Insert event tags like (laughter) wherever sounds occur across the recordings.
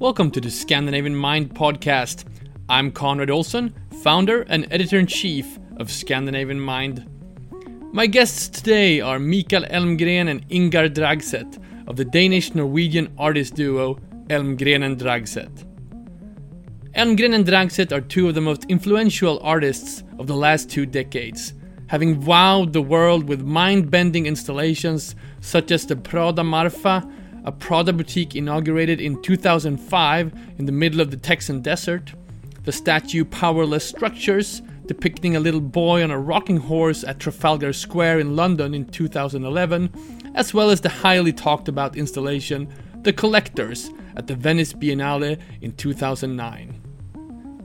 Welcome to the Scandinavian Mind podcast. I'm Conrad Olsen, founder and editor in chief of Scandinavian Mind. My guests today are Mikael Elmgreen and Ingar Dragset of the Danish Norwegian artist duo Elmgreen and Dragset. Elmgreen and Dragset are two of the most influential artists of the last two decades, having wowed the world with mind bending installations such as the Prada Marfa, a Prada boutique inaugurated in 2005 in the middle of the Texan desert, the statue Powerless Structures, depicting a little boy on a rocking horse at Trafalgar Square in London in 2011, as well as the highly talked about installation The Collectors at the Venice Biennale in 2009.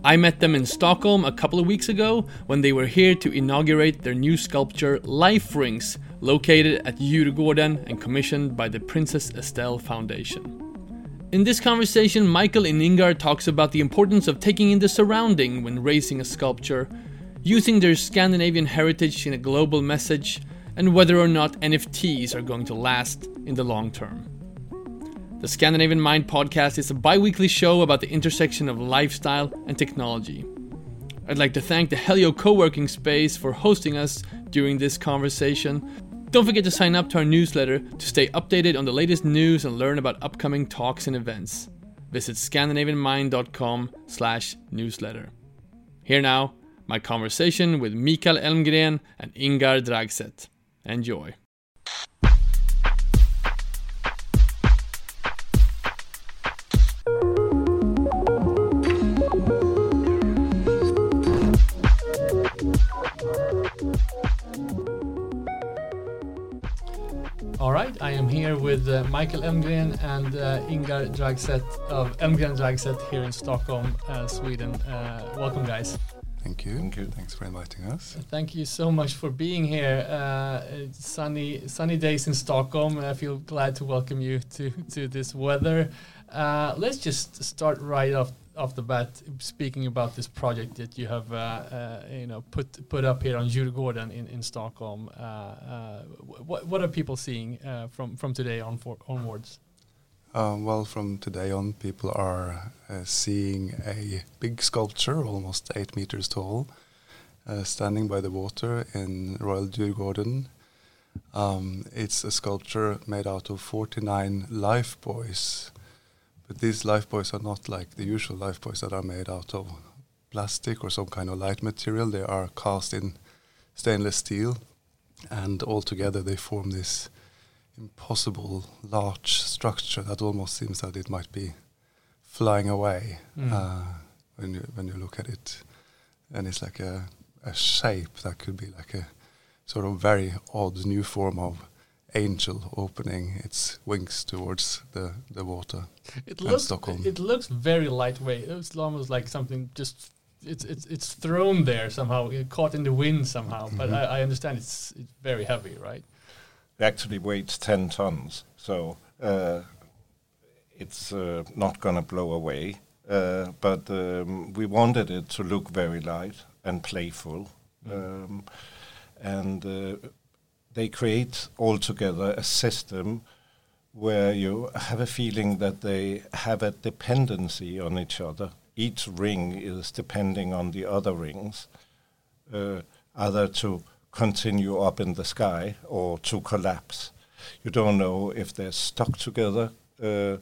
I met them in Stockholm a couple of weeks ago when they were here to inaugurate their new sculpture Life Rings, located at Djurgården and commissioned by the Princess Estelle Foundation. In this conversation, Michael and Ingar talks about the importance of taking in the surrounding when raising a sculpture, using their Scandinavian heritage in a global message, and whether or not NFTs are going to last in the long term. The Scandinavian Mind podcast is a bi weekly show about the intersection of lifestyle and technology. I'd like to thank the Helio co working space for hosting us during this conversation. Don't forget to sign up to our newsletter to stay updated on the latest news and learn about upcoming talks and events. Visit scandinavianmind.com slash newsletter. Here now, my conversation with Mikael Elmgreen and Ingar Dragset. Enjoy. All right, I am here with uh, Michael Elmgreen and uh, Ingar Dragset of Elmgreen Dragset here in Stockholm, uh, Sweden. Uh, welcome, guys. Thank you. Thank you. Thanks for inviting us. Thank you so much for being here. Uh, it's sunny, sunny days in Stockholm. I feel glad to welcome you to to this weather. Uh, let's just start right off off the bat, speaking about this project that you have, uh, uh, you know, put put up here on Djurgården in in Stockholm. Uh, uh, what what are people seeing uh, from from today on for, onwards? Um, well, from today on, people are seeing a big sculpture, almost eight meters tall, standing by the water in Royal Djurgården. Um, it's a sculpture made out of 49 life buoys, but these life buoys are not like the usual life buoys that are made out of plastic or some kind of light material. They are cast in stainless steel, and altogether they form this impossible large structure that almost seems that it might be flying away Mm. uh, when you when you look at it, and it's like a a shape that could be like a sort of very odd new form of angel opening its wings towards the the water. It And looks Stockholm. it looks very lightweight. It's almost like something just it's it's it's thrown there somehow, uh, caught in the wind somehow. But Mhm. I, I understand it's it's very heavy, right? It actually weighs 10 tons, so uh, it's uh, not going to blow away. Uh, but um, we wanted it to look very light and playful. Um, and uh, they create altogether a system where you have a feeling that they have a dependency on each other. Each ring is depending on the other rings, uh, either to continue up in the sky or to collapse. You don't know if they're stuck together uh,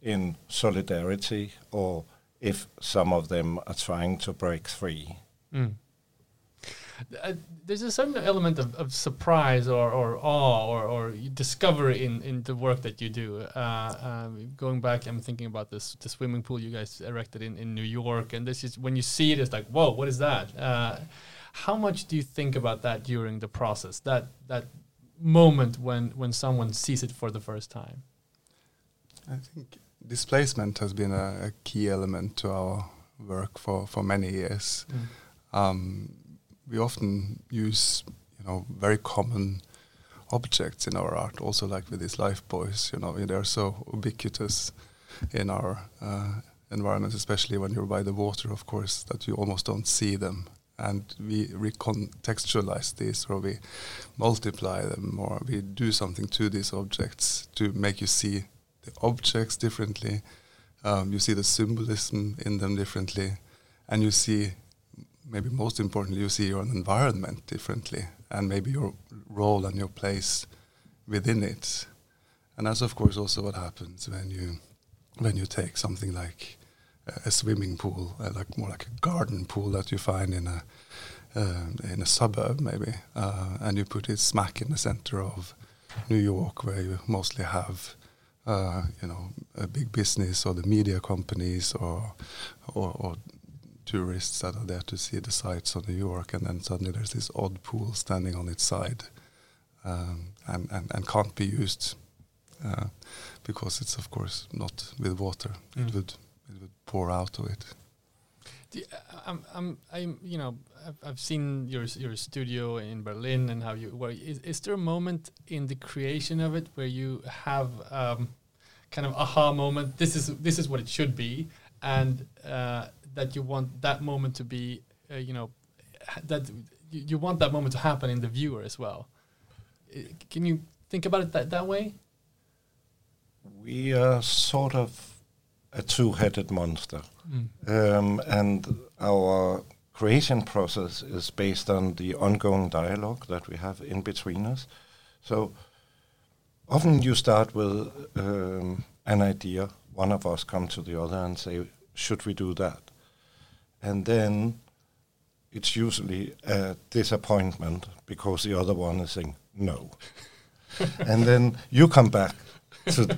in solidarity or if some of them are trying to break free. Mm. Uh, there's a certain element of, of surprise or, or awe or, or discovery in, in the work that you do. Uh, um, going back, I'm thinking about this the swimming pool you guys erected in, in New York, and this is when you see it, it's like, whoa, what is that? Uh, how much do you think about that during the process? That that moment when when someone sees it for the first time. I think displacement has been a, a key element to our work for, for many years. Um, we often use, you know, very common objects in our art. Also, like with these life you know, they're so ubiquitous in our uh, environment, especially when you're by the water, of course, that you almost don't see them. And we recontextualize these, or we multiply them, or we do something to these objects to make you see the objects differently, Um, you see the symbolism in them differently, and you see, maybe most importantly, you see your environment differently, and maybe your role and your place within it. And that's of course also what happens when you when you take something like a swimming pool, uh, like more like a garden pool that you find in a uh, in a suburb maybe, uh, and you put it smack in the center of New York, where you mostly have uh, you know a big business or the media companies or, or, or tourists that are there to see the sights of New York, and then suddenly there's this odd pool standing on its side, um, and, and and can't be used uh, because it's of course not with water. Mm. It would it would pour out of it. You, I'm, I'm, I'm, you know, I've, I've, seen your your studio in Berlin and how you. Where is, is there a moment in the creation of it where you have um, kind of aha moment? This is this is what it should be, and uh, that you want that moment to be, uh, you know, that you, you want that moment to happen in the viewer as well. Can you think about it that that way? We are sort of a two-headed monster, mm. um, and our creation process is based on the ongoing dialogue that we have in between us. So often you start with um, an idea. One of us come to the other and say, "Should we do that?" And then it's usually a disappointment because the other one is saying no. (laughs) and then you come back to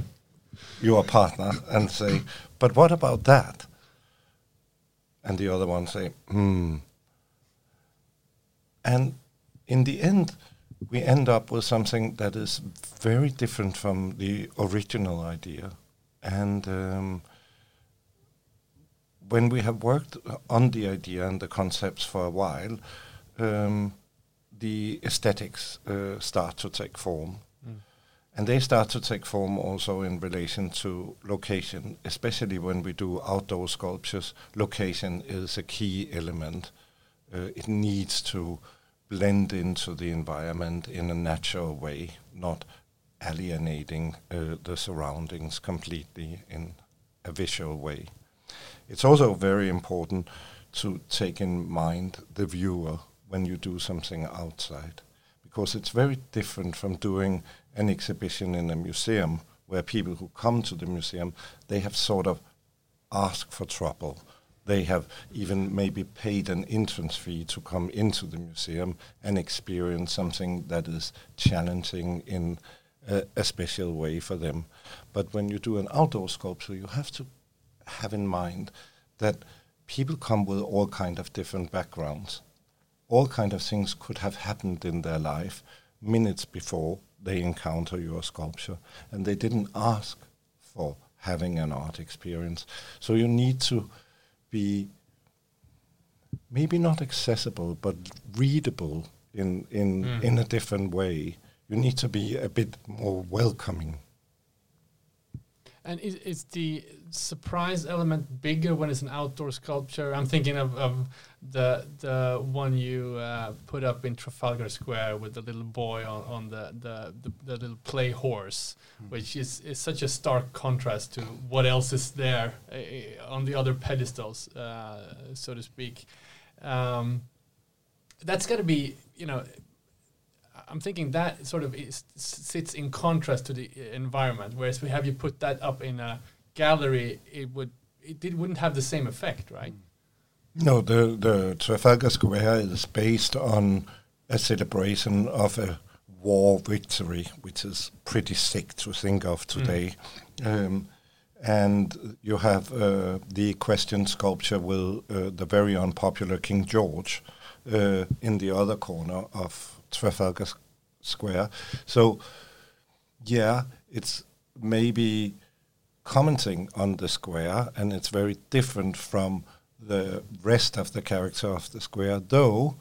your partner and say, but what about that? And the other one say, hmm. And in the end, we end up with something that is very different from the original idea. And um, when we have worked on the idea and the concepts for a while, um, the aesthetics uh, start to take form. And they start to take form also in relation to location, especially when we do outdoor sculptures. Location is a key element. Uh, it needs to blend into the environment in a natural way, not alienating uh, the surroundings completely in a visual way. It's also very important to take in mind the viewer when you do something outside, because it's very different from doing an exhibition in a museum where people who come to the museum they have sort of asked for trouble. They have even maybe paid an entrance fee to come into the museum and experience something that is challenging in a, a special way for them. But when you do an outdoor sculpture, you have to have in mind that people come with all kind of different backgrounds. All kind of things could have happened in their life minutes before they encounter your sculpture, and they didn't ask for having an art experience. So you need to be maybe not accessible, but readable in in mm. in a different way. You need to be a bit more welcoming. And is, is the surprise element bigger when it's an outdoor sculpture? I'm thinking of, of the the one you uh, put up in Trafalgar Square with the little boy on, on the, the, the, the little play horse, mm. which is, is such a stark contrast to what else is there uh, on the other pedestals, uh, so to speak. Um, that's got to be, you know, I'm thinking that sort of is, sits in contrast to the environment. Whereas we have you put that up in a gallery, it would it, it wouldn't have the same effect, right? No, the the Trafalgar Square is based on a celebration of a war victory, which is pretty sick to think of today. Mm. Um, and you have uh, the equestrian sculpture with uh, the very unpopular King George uh, in the other corner of Trafalgar Square. So, yeah, it's maybe commenting on the square, and it's very different from the rest of the character of the square, though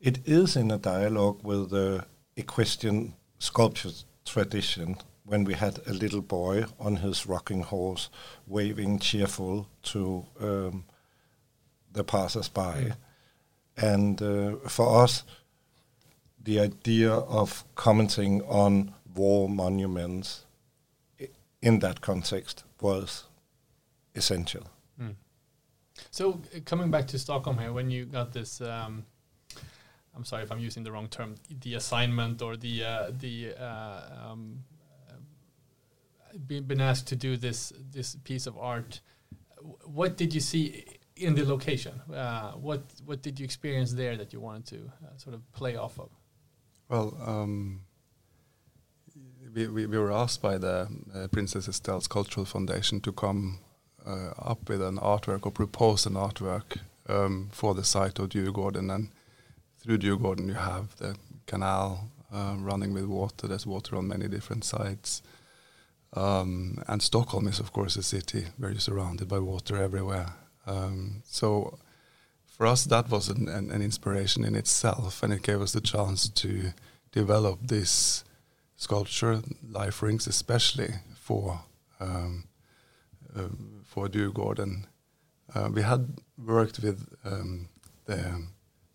it is in a dialogue with the equestrian sculpture tradition when we had a little boy on his rocking horse waving cheerful to um, the passers-by. And uh, for us, the idea of commenting on war monuments in that context was essential. So uh, coming back to Stockholm here, when you got this, um, I'm sorry if I'm using the wrong term, the assignment or the uh, the uh, um, uh, been asked to do this this piece of art. What did you see in the location? Uh, what what did you experience there that you wanted to sort of play off of? Well, um, we, we, we were asked by the uh, Princess Estelle's Cultural Foundation to come uh, up with an artwork or propose an artwork um, for the site of Djurgården. And through Djurgården, you have the canal uh, running with water. There's water on many different sites. Um, and Stockholm is, of course, a city where you're surrounded by water everywhere. Um, so for us, that was an, an, an inspiration in itself, and it gave us the chance to develop this sculpture, life rings, especially for um, uh, for Djurgården. Uh, we had worked with um, the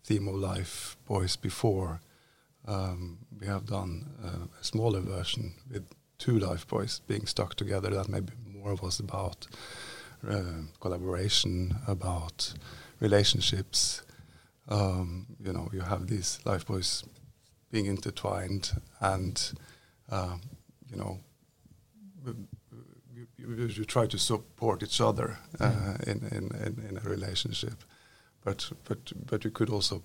theme of life buoys before. Um, we have done uh, a smaller version with two life buoys being stuck together. That maybe more was about uh, collaboration, about relationships. Um, you know, you have these life buoys being intertwined, and uh, you know, you, you, you try to support each other uh, in, in, in in a relationship. But but but you could also,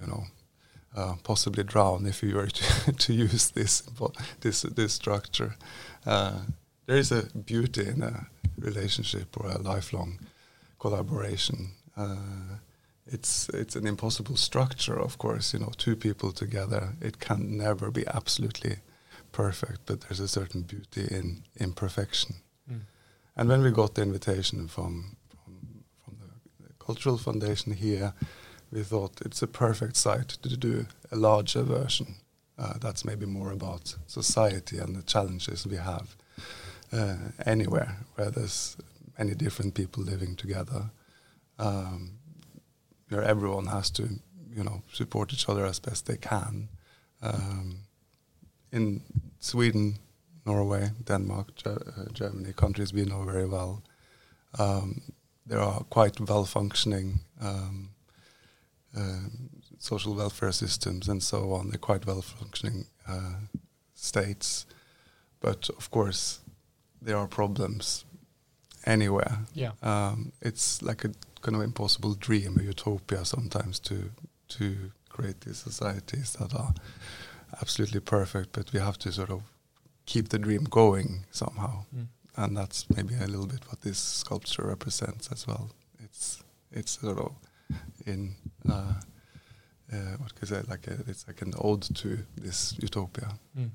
you know, uh, possibly drown if you were (laughs) to, to use this this this structure. Uh, there is a beauty in a relationship or a lifelong collaboration. Uh, it's it's an impossible structure, of course. You know, two people together, it can never be absolutely perfect, but there's a certain beauty in imperfection. Mm. And when we got the invitation from from, from the cultural foundation here, we thought it's a perfect site to do a larger version. Uh, that's maybe more about society and the challenges we have uh, anywhere where there's many different people living together, um, where everyone has to, you know, support each other as best they can. Um, in Sweden, Norway, Denmark, Ge- uh, Germany, countries we know very well, um, there are quite well-functioning um, uh, social welfare systems and so on. They're quite well-functioning uh, states, but of course, there are problems anywhere. Yeah. Um, it's like a kind of impossible dream, a utopia sometimes to to create these societies that are absolutely perfect, but we have to sort of keep the dream going somehow, Mm. and that's maybe a little bit what this sculpture represents as well. It's it's sort of in uh, uh, what can I say like a, it's like an ode to this utopia. Mm.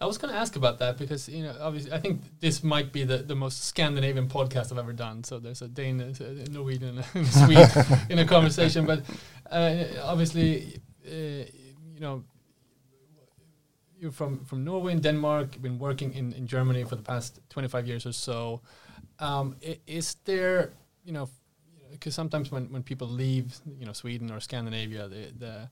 I was going to ask about that because you know, obviously, I think this might be the, the most Scandinavian podcast I've ever done. So there's a Danish, a Norwegian, (laughs) and a Swede (laughs) in a conversation. But uh, obviously, uh, you know, you're from from Norway and Denmark. You've been working in, in Germany for the past 25 years or so. Um, is there, you know, because sometimes when, when people leave, you know, Sweden or Scandinavia, the, the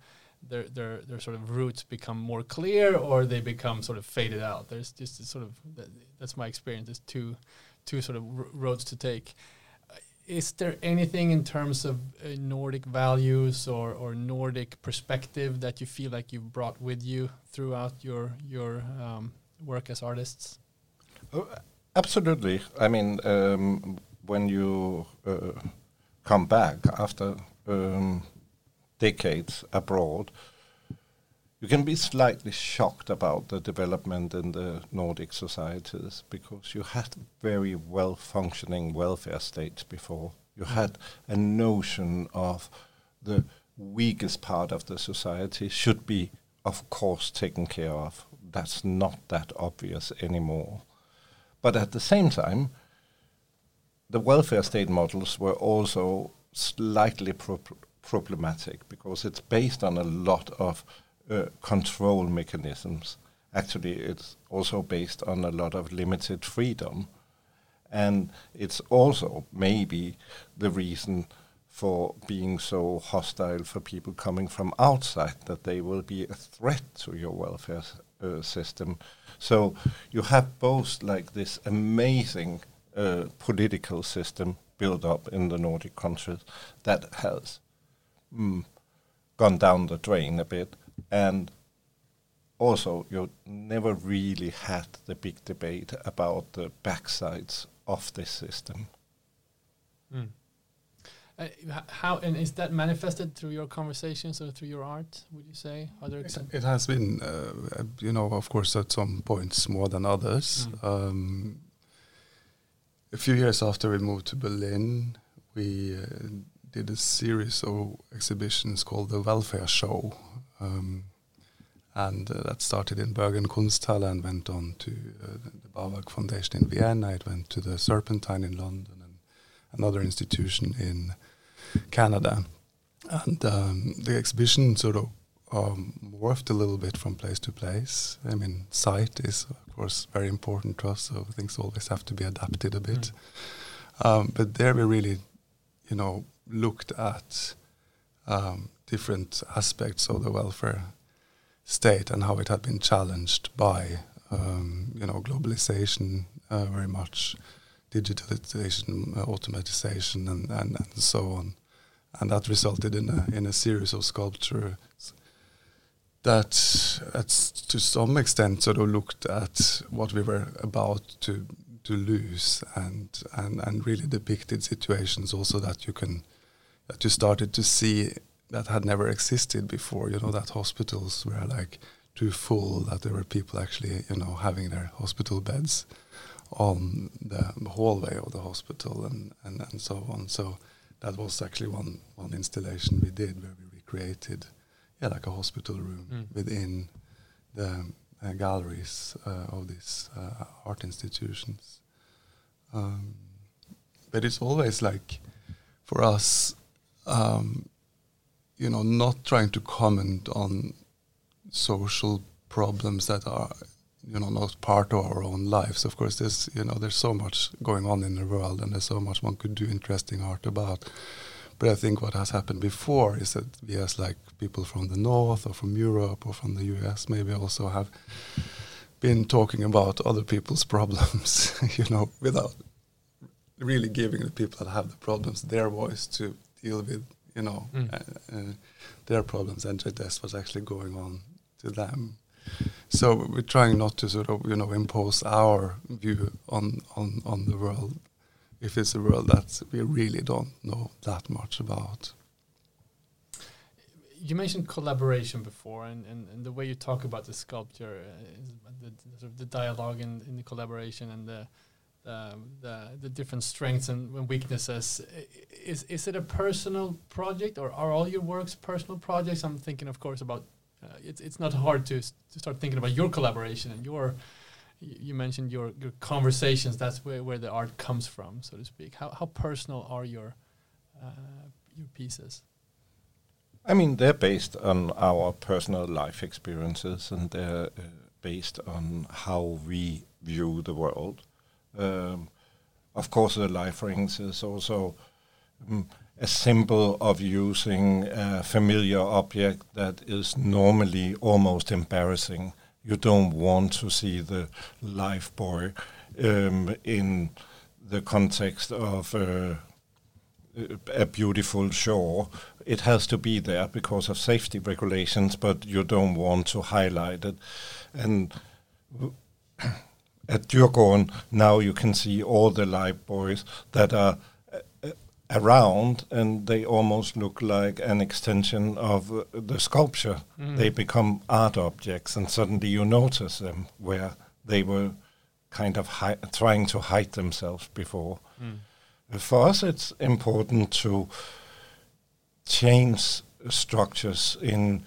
their their their sort of roots become more clear or they become sort of faded out. There's just sort of that's my experience. There's two two sort of r- roads to take. Uh, Is there anything in terms of uh, Nordic values or, or Nordic perspective that you feel like you've brought with you throughout your your um, work as artists? Oh, absolutely. I mean, um, when you uh, come back after um, decades abroad, you can be slightly shocked about the development in the Nordic societies because you had very well functioning welfare states before. You had a notion of the weakest part of the society should be, of course, taken care of. That's not that obvious anymore. But at the same time, the welfare state models were also slightly pro- problematic because it's based on a lot of uh, control mechanisms. Actually, it's also based on a lot of limited freedom. And it's also maybe the reason for being so hostile for people coming from outside that they will be a threat to your welfare uh, system. So you have both like this amazing uh, political system built up in the Nordic countries that has mm, gone down the drain a bit. And also, you never really had the big debate about the backsides of this system. Mm. Uh, how and is that manifested through your conversations or through your art? Would you say other examples? It has been, uh, you know, of course, at some points more than others. Mm. Um, a few years after we moved to Berlin, we uh, did a series of exhibitions called the Welfare Show. Um, and uh, that started in Bergen Kunsthalle and went on to uh, the BAWAG Foundation in Vienna. It went to the Serpentine in London and another institution in Canada. And um, the exhibition sort of um, morphed a little bit from place to place. I mean, site is, of course, very important to us, so things always have to be adapted a bit. Mm. Um, but there we really, you know, looked at um, different aspects of the welfare state and how it had been challenged by, um, you know, globalization uh, very much, digitalization, uh, automatization, and, and, and so on. And that resulted in a, in a series of sculptures that to some extent sort of looked at what we were about to to lose and and and really depicted situations also that you can that you started to see that had never existed before you know that hospitals were like too full that there were people actually you know having their hospital beds on the hallway of the hospital and and, and so on so that was actually one one installation we did where we recreated yeah, like a hospital room mm. within the uh, galleries uh, of these uh, art institutions. Um, but it's always like, for us, um, you know, not trying to comment on social problems that are, you know, not part of our own lives. Of course, there's, you know, there's so much going on in the world, and there's so much one could do interesting art about. But I think what has happened before is that we, as like people from the north or from Europe or from the US, maybe also have been talking about other people's (laughs) problems, (laughs) you know, without really giving the people that have the problems their voice to deal with, you know, mm. uh, uh, their problems and address what's actually going on to them. So we're trying not to sort of, you know, impose our view on on on the world if it's a world that we really don't know that much about. You mentioned collaboration before, and, and, and the way you talk about the sculpture, uh, the, the, sort of the dialogue in, in the collaboration and the, the the, the different strengths and weaknesses. Is is it a personal project, or are all your works personal projects? I'm thinking, of course, about. Uh, it's it's not hard to to start thinking about your collaboration and your you mentioned your, your conversations. That's where, where the art comes from, so to speak. How, how personal are your uh, your pieces? I mean, they're based on our personal life experiences, and they're uh, based on how we view the world. Um, of course, the life rings is also um, a symbol of using a familiar object that is normally almost embarrassing you don't want to see the life buoy um, in the context of uh, a beautiful shore. It has to be there because of safety regulations, but you don't want to highlight it. And at Djurgården, now you can see all the life buoys that are around and they almost look like an extension of uh, the sculpture. Mm. They become art objects, and suddenly you notice them where they were kind of trying to hide themselves before. Mm. For us, it's important to change structures in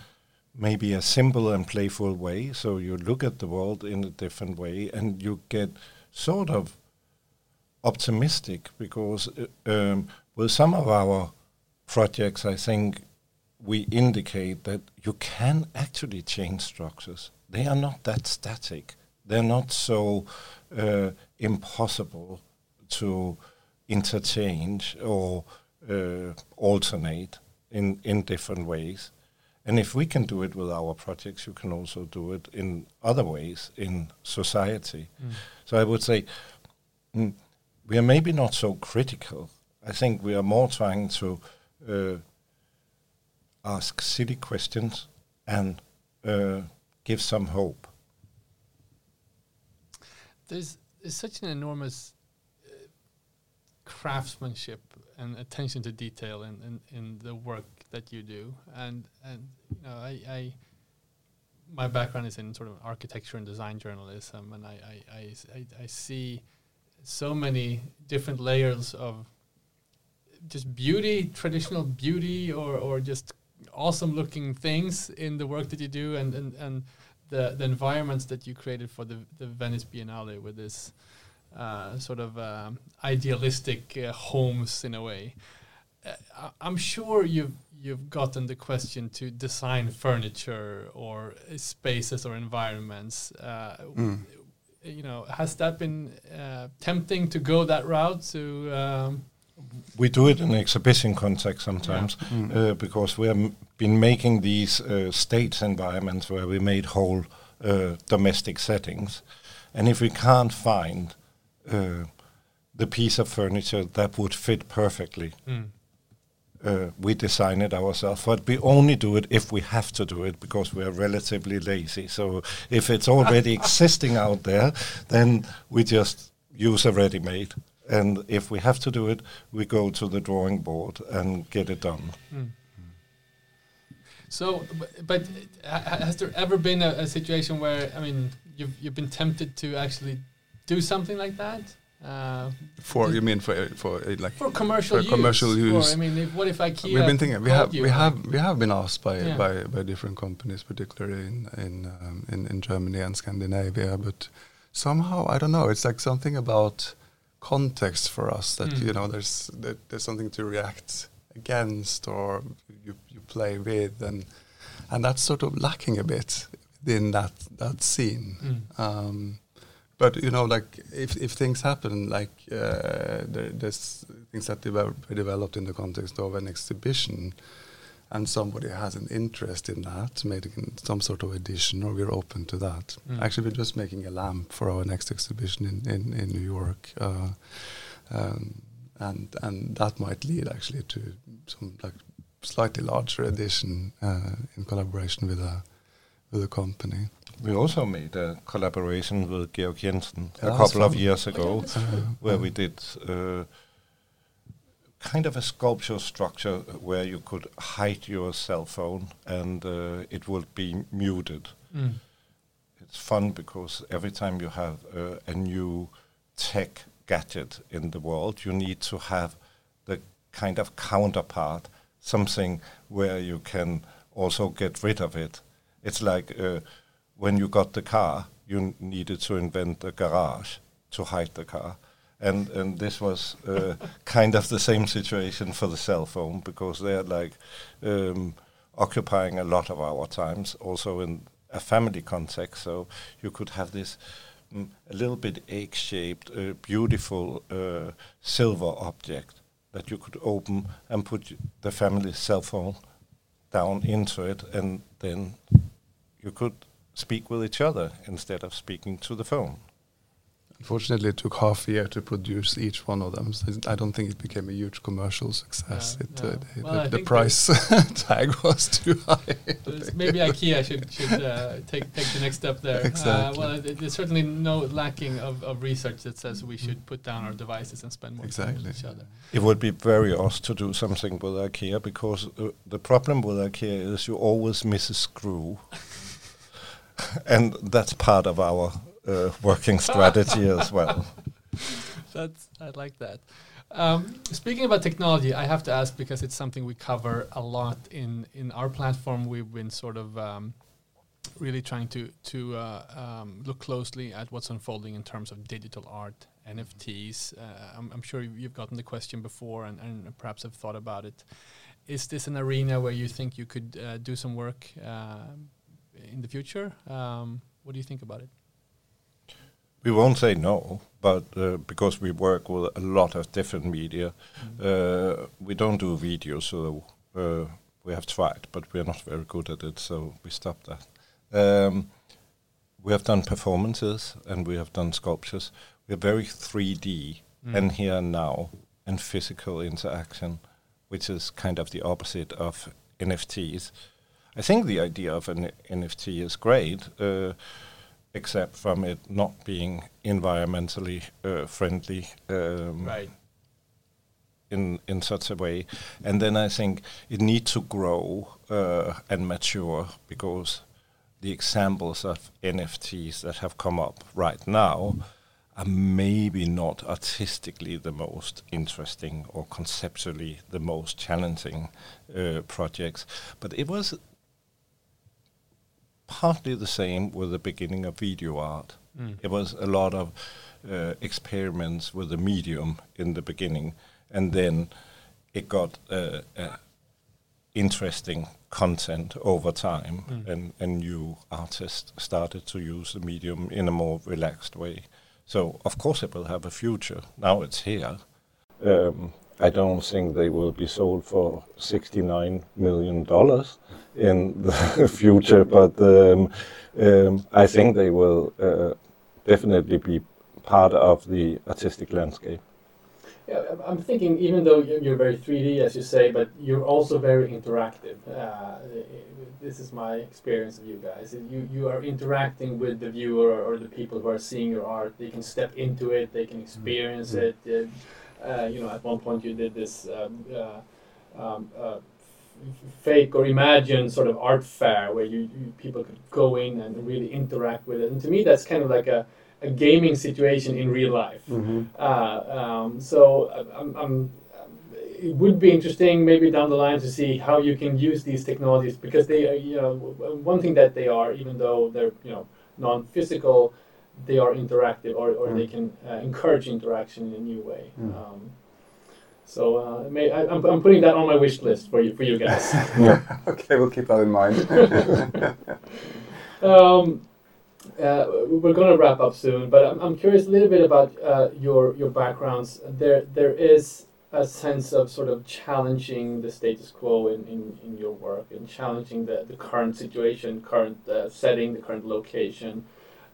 maybe a simple and playful way. So you look at the world in a different way, and you get sort of optimistic because uh, um, with some of our projects, I think we indicate that you can actually change structures. They are not that static. They're not so uh, impossible to interchange or uh, alternate in, in different ways. And if we can do it with our projects, you can also do it in other ways in society. Mm. So I would say mm, we are maybe not so critical. I think we are more trying to uh, ask silly questions and uh, give some hope. There's, there's such an enormous uh, craftsmanship and attention to detail in, in, in the work that you do, and and you know I, I my background is in sort of architecture and design journalism, and I, I, I, I, see so many different layers of just beauty, traditional beauty, or, or just awesome looking things in the work that you do, and, and, and the, the environments that you created for the, the Venice Biennale with this uh, sort of um, idealistic uh, homes in a way. Uh, I'm sure you've you've gotten the question to design furniture or spaces or environments. Mm. You know, has that been uh, tempting to go that route? To um we do it in exhibition context sometimes yeah. mm. uh, because we have been making these uh, state environments where we made whole uh, domestic settings, and if we can't find the piece of furniture that would fit perfectly. Mm uh, we design it ourselves, but we only do it if we have to do it because we are relatively lazy. So if it's already (laughs) existing out there, then we just use a ready-made. And if we have to do it, we go to the drawing board and get it done. Mm. So, but, has there ever been a, a situation where I mean you've you've been tempted to actually do something like that? Uh, for you mean for for uh, like for commercial for use? commercial use? I mean, if, what if IKEA? We've been thinking. We have we have we have been asked by yeah. by, by different companies, particularly in in, um, in in Germany and Scandinavia. But somehow I don't know. It's like something about context for us that mm. you know there's that there's something to react against or you you play with and and that's sort of lacking a bit in that that scene. Mm. Um, but you know, like if if things happen, like uh, there, there's things that develop, developed in the context of an exhibition, and somebody has an interest in that, making some sort of addition, or we're open to that. Mm. Actually, we're just making a lamp for our next exhibition in in, in New York, uh, um, and and that might lead actually to some like slightly larger addition uh, in collaboration with a with a company. We also made a collaboration with Georg Jensen a couple of years ago, (laughs) where we did uh, kind of a sculpture structure where you could hide your cell phone and uh, it would be muted. Mm. It's fun because every time you have uh, a new tech gadget in the world, you need to have the kind of counterpart, something where you can also get rid of it. It's like uh, when you got the car, you needed to invent a garage to hide the car. And, and this was uh, (laughs) kind of the same situation for the cell phone because they're like um, occupying a lot of our times, also in a family context. So you could have this mm, a little bit egg-shaped, uh, beautiful uh, silver object that you could open and put the family cell phone down into it, and then you could speak with each other instead of speaking to the phone. Unfortunately, it took half a year to produce each one of them. So I don't think it became a huge commercial success. Yeah, it, uh, well, the, the price (laughs) tag was too high. maybe IKEA should, should uh, take take the next step there. Exactly. Uh, well, there's certainly no lacking of, of research that says we should put down our devices and spend more exactly. time with each other. It would be very us to do something with IKEA because uh, the problem with IKEA is you always miss a screw. (laughs) (laughs) and that's part of our uh, working strategy as well. (laughs) That's I like that. Um, speaking about technology, I have to ask because it's something we cover a lot in in our platform. We've been sort of um, really trying to to uh, um, look closely at what's unfolding in terms of digital art, NFTs. Uh, I'm, I'm, sure you've gotten the question before and, and, perhaps have thought about it. Is this an arena where you think you could uh, do some work? In the future. Um, what do you think about it? We won't say no, but uh, because we work with a lot of different media, mm. uh, we don't do video, so uh, we have tried, but we are not very good at it, so we stopped that. Um, we have done performances and we have done sculptures. We are very 3D mm. and here and now and physical interaction, which is kind of the opposite of NFTs. I think the idea of an NFT is great, uh, except from it not being environmentally uh, friendly. Um, right. In, in such a way, and then I think it needs to grow uh, and mature because the examples of NFTs that have come up right now are maybe not artistically the most interesting or conceptually the most challenging uh, projects, but it was partly the same with the beginning of video art. Mm. It was a lot of uh, experiments with the medium in the beginning, and then it got uh, uh, interesting content over time, mm. and, and new artists started to use the medium in a more relaxed way. So of course it will have a future. Now it's here. Um, I don't think they will be sold for sixty-nine million dollars in the (laughs) future, but um, um, I think they will uh, definitely be part of the artistic landscape. Yeah, I'm thinking even though you're very 3D, as you say, but you're also very interactive. Uh, this is my experience of you guys. You you are interacting with the viewer or, the people who are seeing your art. They can step into it. They can experience mm -hmm. it. Uh, you know, at one point you did this. Um, uh, um, uh, fake or imagined sort of art fair where you, you, people could go in and really interact with it and to me that's kind of like a a gaming situation in real life. Mm-hmm. Uh, um, so uh, I'm, I'm, it would be interesting maybe down the line to see how you can use these technologies because they are, you know, one thing that they are, even though they're, you know, non-physical, they are interactive or, or mm. they can uh, encourage interaction in a new way. Mm. Um, so uh, may, I, am putting that on my wish list for you for you guys. (laughs) yeah. okay, we'll keep that in mind. (laughs) um, uh, we're going to wrap up soon, but I'm, I'm curious a little bit about uh, your your backgrounds. There there is a sense of sort of challenging the status quo in, in, in your work and challenging the, the current situation, current uh, setting, the current location.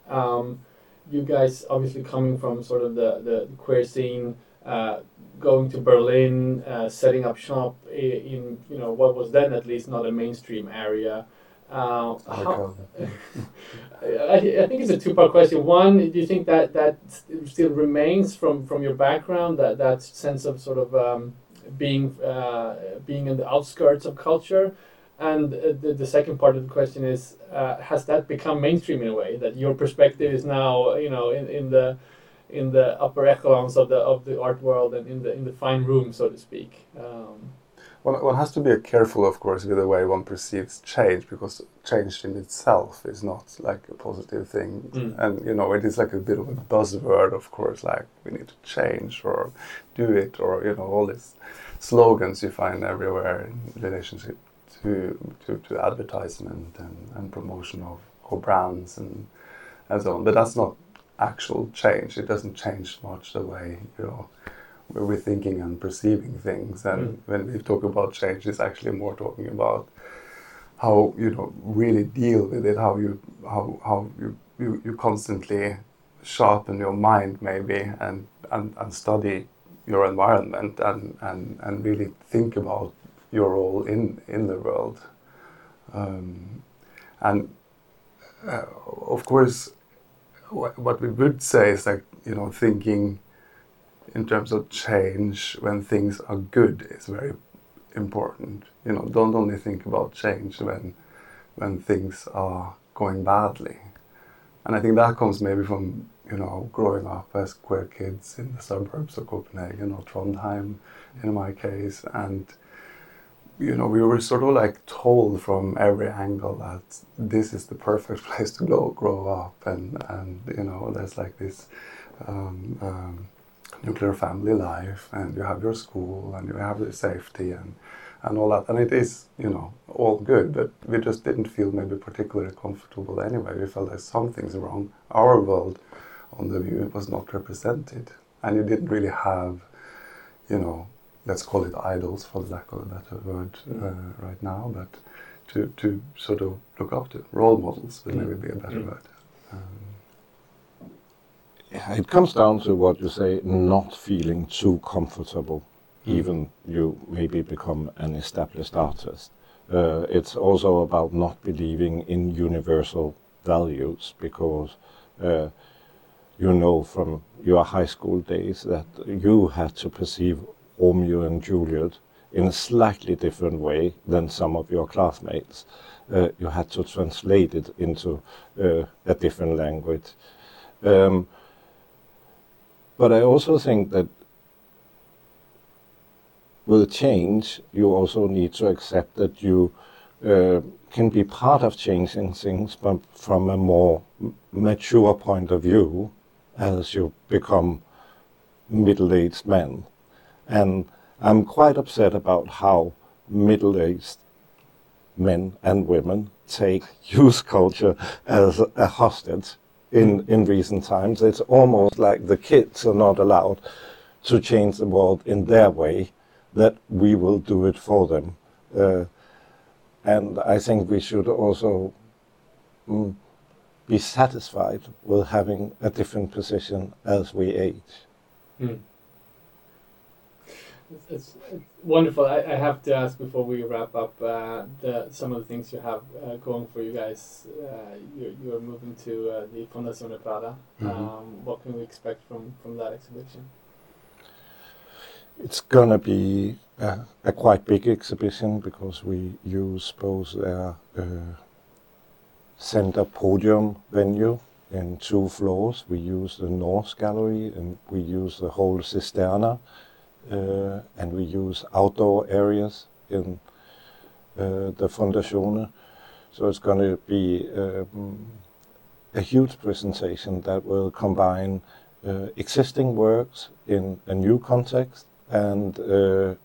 Um, you guys obviously coming from sort of the, the, queer scene, uh, going to Berlin, uh, setting up shop in, in, you know what was then at least not a mainstream area. Uh, how, (laughs) I, I, think it's a two-part question. One, do you think that that still remains from from your background that that sense of sort of um, being uh, being in the outskirts of culture? And uh, the, the second part of the question is, uh, has that become mainstream in a way that your perspective is now, you know, in, in the in the upper echelons of the of the art world and in the in the fine room, so to speak? Um, one, one has to be careful, of course, with the way one perceives change because change in itself is not like a positive thing. Mm. And, you know, it is like a bit of a buzzword, of course, like we need to change or do it or, you know, all these slogans you find everywhere in relationship to, to, to advertisement and, and promotion of, of brands and, and so on. But that's not actual change. It doesn't change much the way, you know, we're thinking and perceiving things. And mm. when we talk about change, it's actually more talking about how you know really deal with it, how you how how you you, you constantly sharpen your mind maybe and, and, and study your environment and, and, and really think about your role in, in the world. Um, and uh, of course, what we would say is like, you know, thinking in terms of change when things are good is very important. You know, don't only think about change when when things are going badly. And I think that comes maybe from you know growing up as queer kids in the suburbs of Copenhagen or Trondheim, in my case, and you know we were sort of like told from every angle that this is the perfect (laughs) place to grow grow up, and and you know there's like this. Um, um, nuclear family life and you have your school and you have the safety and and all that. And it is you know all good but we just didn't feel maybe particularly comfortable anyway. We felt like something's wrong. Our world on the view was not represented. And you didn't really have you know let's call it idols for the lack of a better word uh, right now but to, to sort of look up to role models would maybe be a better mm. word um, it comes down to what you say, not feeling too comfortable, even you maybe become an established artist. Uh, it's also about not believing in universal values because uh, you know from your high school days that you had to perceive Romeo and Juliet in a slightly different way than some of your classmates. Uh, you had to translate it into uh, a different language. Um, but I also think that with change, you also need to accept that you uh, can be part of changing things, but from a more mature point of view as you become middle-aged men. And I'm quite upset about how middle-aged men and women take (laughs) youth culture as a hostage in, in recent times. It's almost like the kids are not allowed to change the world in their way, that we will do it for them. Uh, and I think we should also mm, be satisfied with having a different position as we age. Mm. It's, it's, wonderful. I, I, have to ask before we wrap up uh, the, some of the things you have uh, going for you guys. Uh, you're, you're, moving to uh, the Fondazione Prada. Mm -hmm. um, what can we expect from, from that exhibition? It's going to be a, a, quite big exhibition because we use both their uh, center podium venue in two floors. We use the North Gallery and we use the whole Cisterna uh, and we use outdoor areas in uh, the Fondazione. So it's going to be um, a huge presentation that will combine uh, existing works in a new context and uh,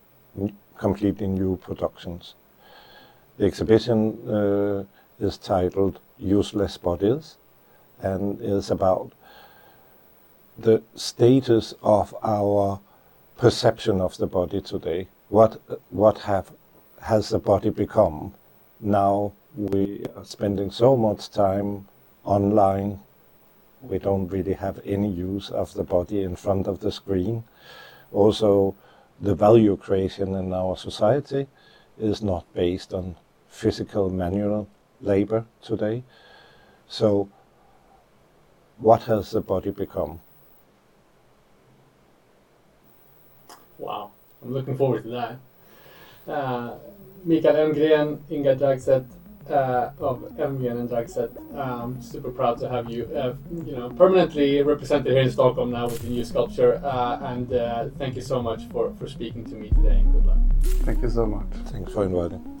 completely new productions. The exhibition uh, is titled Useless Bodies and is about the status of our perception of the body today. What what have has the body become? Now we are spending so much time online. We don't really have any use of the body in front of the screen. Also, the value creation in our society is not based on physical manual labor today. So, what has the body become? Wow, I'm looking forward to that. Uh, Michael Elmgreen, Ingar Dragset uh, of Elmgreen and Dragset. Um, super proud to have you, uh, you know, permanently represented here in Stockholm now with the new sculpture. Uh, and uh, thank you so much for, for speaking to me today and good luck. Thank you so much. Thanks for inviting.